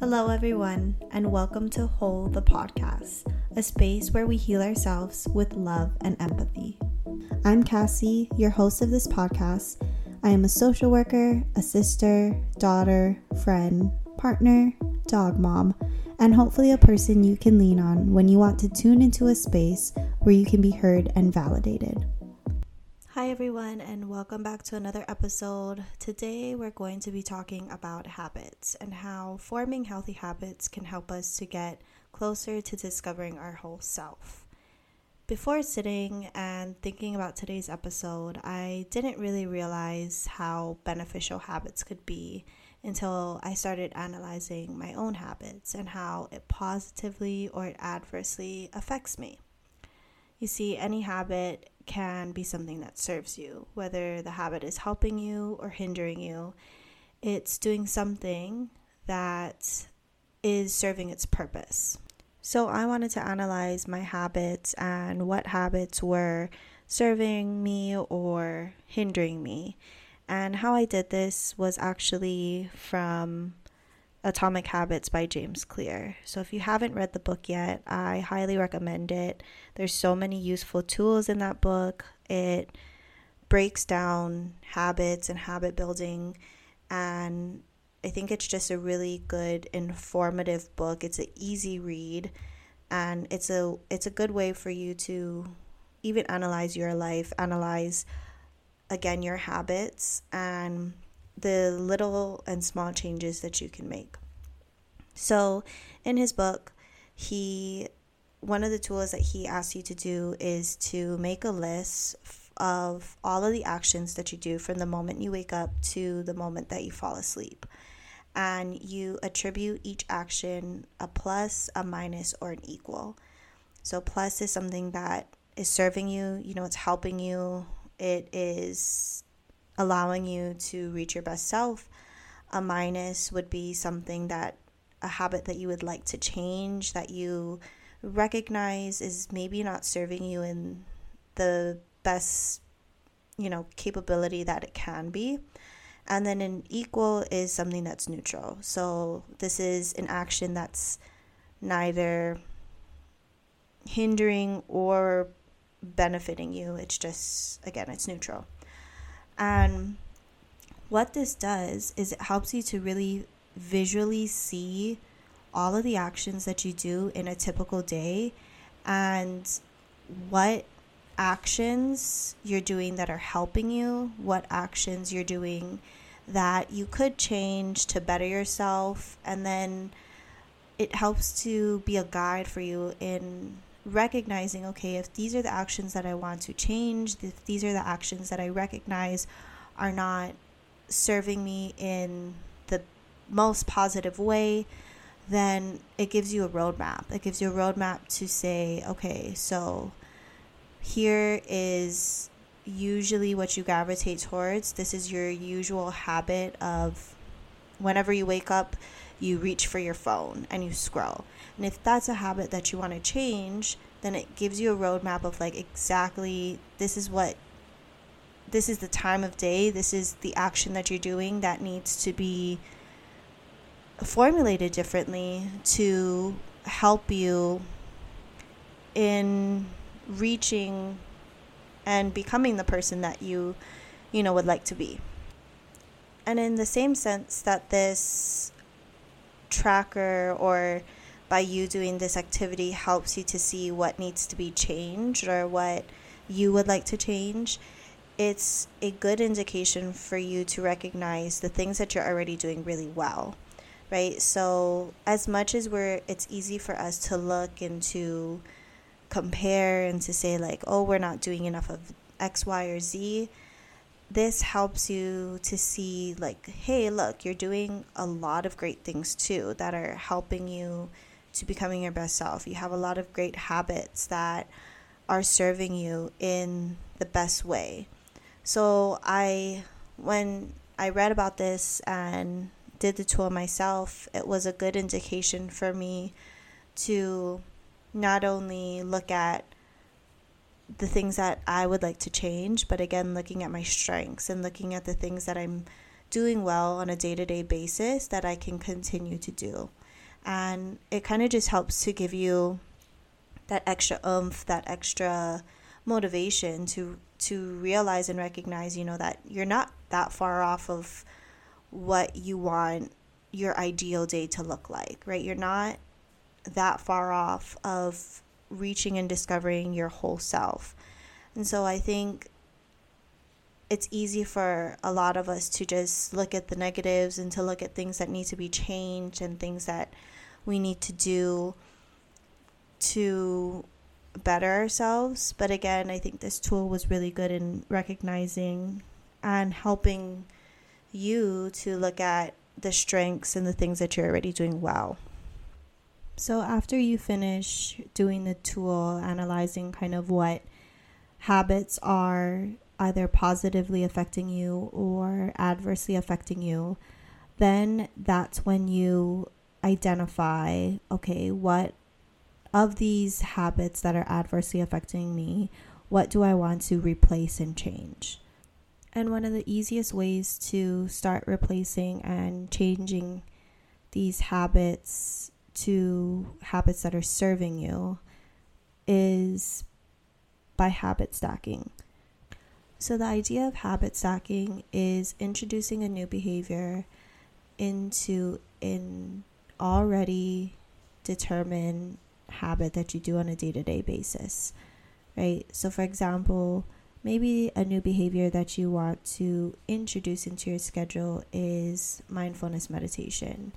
Hello, everyone, and welcome to Whole the Podcast, a space where we heal ourselves with love and empathy. I'm Cassie, your host of this podcast. I am a social worker, a sister, daughter, friend, partner, dog mom, and hopefully a person you can lean on when you want to tune into a space where you can be heard and validated. Hi, everyone, and welcome back to another episode. Today, we're going to be talking about habits and how forming healthy habits can help us to get closer to discovering our whole self. Before sitting and thinking about today's episode, I didn't really realize how beneficial habits could be until I started analyzing my own habits and how it positively or adversely affects me. You see, any habit can be something that serves you, whether the habit is helping you or hindering you. It's doing something that is serving its purpose. So, I wanted to analyze my habits and what habits were serving me or hindering me. And how I did this was actually from Atomic Habits by James Clear. So if you haven't read the book yet, I highly recommend it. There's so many useful tools in that book. It breaks down habits and habit building and I think it's just a really good informative book. It's an easy read and it's a it's a good way for you to even analyze your life, analyze again your habits and the little and small changes that you can make. So, in his book, he one of the tools that he asks you to do is to make a list of all of the actions that you do from the moment you wake up to the moment that you fall asleep. And you attribute each action a plus, a minus, or an equal. So, plus is something that is serving you, you know, it's helping you, it is allowing you to reach your best self. A minus would be something that a habit that you would like to change that you recognize is maybe not serving you in the best, you know, capability that it can be. And then an equal is something that's neutral. So this is an action that's neither hindering or benefiting you. It's just, again, it's neutral. And what this does is it helps you to really visually see all of the actions that you do in a typical day and what actions you're doing that are helping you, what actions you're doing that you could change to better yourself, and then it helps to be a guide for you in recognizing okay, if these are the actions that I want to change, if these are the actions that I recognize are not serving me in the most positive way, then it gives you a roadmap. It gives you a roadmap to say, okay, so here is usually what you gravitate towards. This is your usual habit of whenever you wake up, you reach for your phone and you scroll. And if that's a habit that you want to change, then it gives you a roadmap of like exactly this is what this is the time of day, this is the action that you're doing that needs to be formulated differently to help you in reaching and becoming the person that you you know would like to be. And in the same sense that this tracker or by you doing this activity helps you to see what needs to be changed or what you would like to change, it's a good indication for you to recognize the things that you're already doing really well. Right? So, as much as we're it's easy for us to look and to compare and to say like, "Oh, we're not doing enough of X, Y, or Z." this helps you to see like hey look you're doing a lot of great things too that are helping you to becoming your best self. You have a lot of great habits that are serving you in the best way. So i when i read about this and did the tool myself it was a good indication for me to not only look at the things that I would like to change, but again, looking at my strengths and looking at the things that I'm doing well on a day to day basis that I can continue to do. And it kind of just helps to give you that extra oomph, that extra motivation to to realize and recognize, you know, that you're not that far off of what you want your ideal day to look like, right? You're not that far off of reaching and discovering your whole self. And so I think it's easy for a lot of us to just look at the negatives and to look at things that need to be changed and things that we need to do to better ourselves. But again, I think this tool was really good in recognizing and helping you to look at the strengths and the things that you're already doing well. So, after you finish doing the tool, analyzing kind of what habits are either positively affecting you or adversely affecting you, then that's when you identify okay, what of these habits that are adversely affecting me, what do I want to replace and change? And one of the easiest ways to start replacing and changing these habits to habits that are serving you is by habit stacking. So, the idea of habit stacking is introducing a new behavior into an already determined habit that you do on a day to day basis, right? So, for example, maybe a new behavior that you want to introduce into your schedule is mindfulness meditation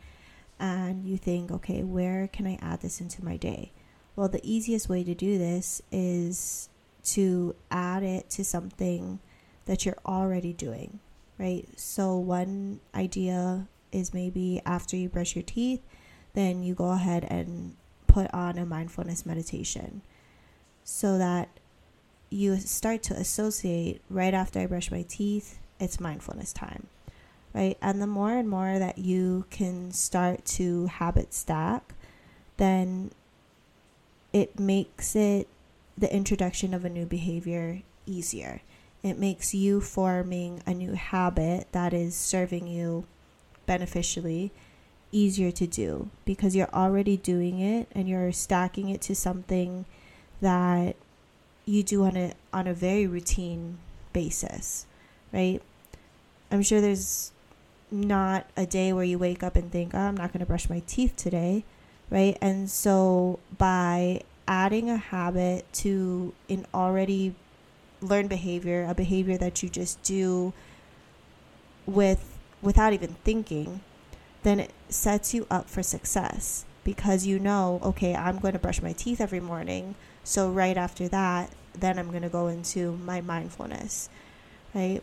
and you think, okay, where can I add this into my day? Well, the easiest way to do this is to add it to something that you're already doing, right? So, one idea is maybe after you brush your teeth, then you go ahead and put on a mindfulness meditation so that you start to associate right after I brush my teeth, it's mindfulness time right? And the more and more that you can start to habit stack, then it makes it the introduction of a new behavior easier. It makes you forming a new habit that is serving you beneficially easier to do because you're already doing it and you're stacking it to something that you do on a on a very routine basis, right? I'm sure there's not a day where you wake up and think, oh, I'm not going to brush my teeth today, right? And so by adding a habit to an already learned behavior, a behavior that you just do with without even thinking, then it sets you up for success because you know, okay, I'm going to brush my teeth every morning. So right after that, then I'm going to go into my mindfulness, right?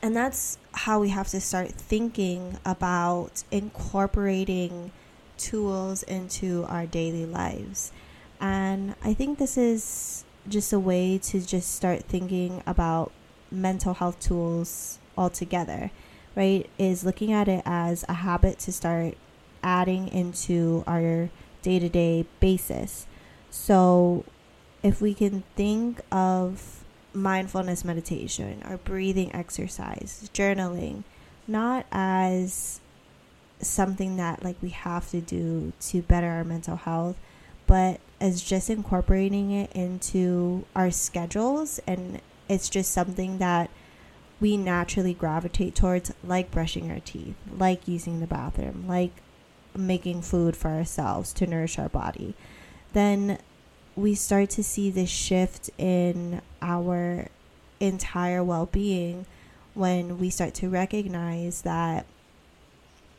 And that's how we have to start thinking about incorporating tools into our daily lives. And I think this is just a way to just start thinking about mental health tools altogether, right? Is looking at it as a habit to start adding into our day to day basis. So if we can think of mindfulness meditation or breathing exercise, journaling, not as something that like we have to do to better our mental health, but as just incorporating it into our schedules and it's just something that we naturally gravitate towards like brushing our teeth, like using the bathroom, like making food for ourselves to nourish our body, then we start to see this shift in our entire well being when we start to recognize that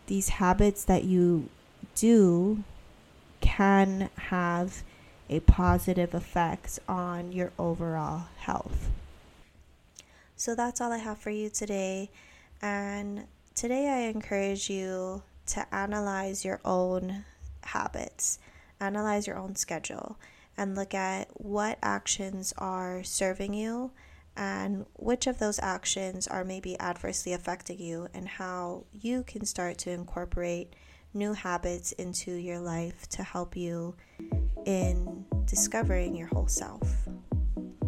these habits that you do can have a positive effect on your overall health. So that's all I have for you today. And today I encourage you to analyze your own habits, analyze your own schedule and look at what actions are serving you and which of those actions are maybe adversely affecting you and how you can start to incorporate new habits into your life to help you in discovering your whole self.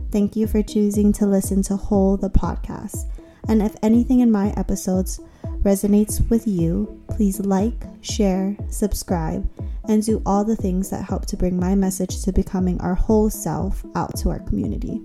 Thank you for choosing to listen to Whole the podcast. And if anything in my episodes resonates with you, please like, share, subscribe, and do all the things that help to bring my message to becoming our whole self out to our community.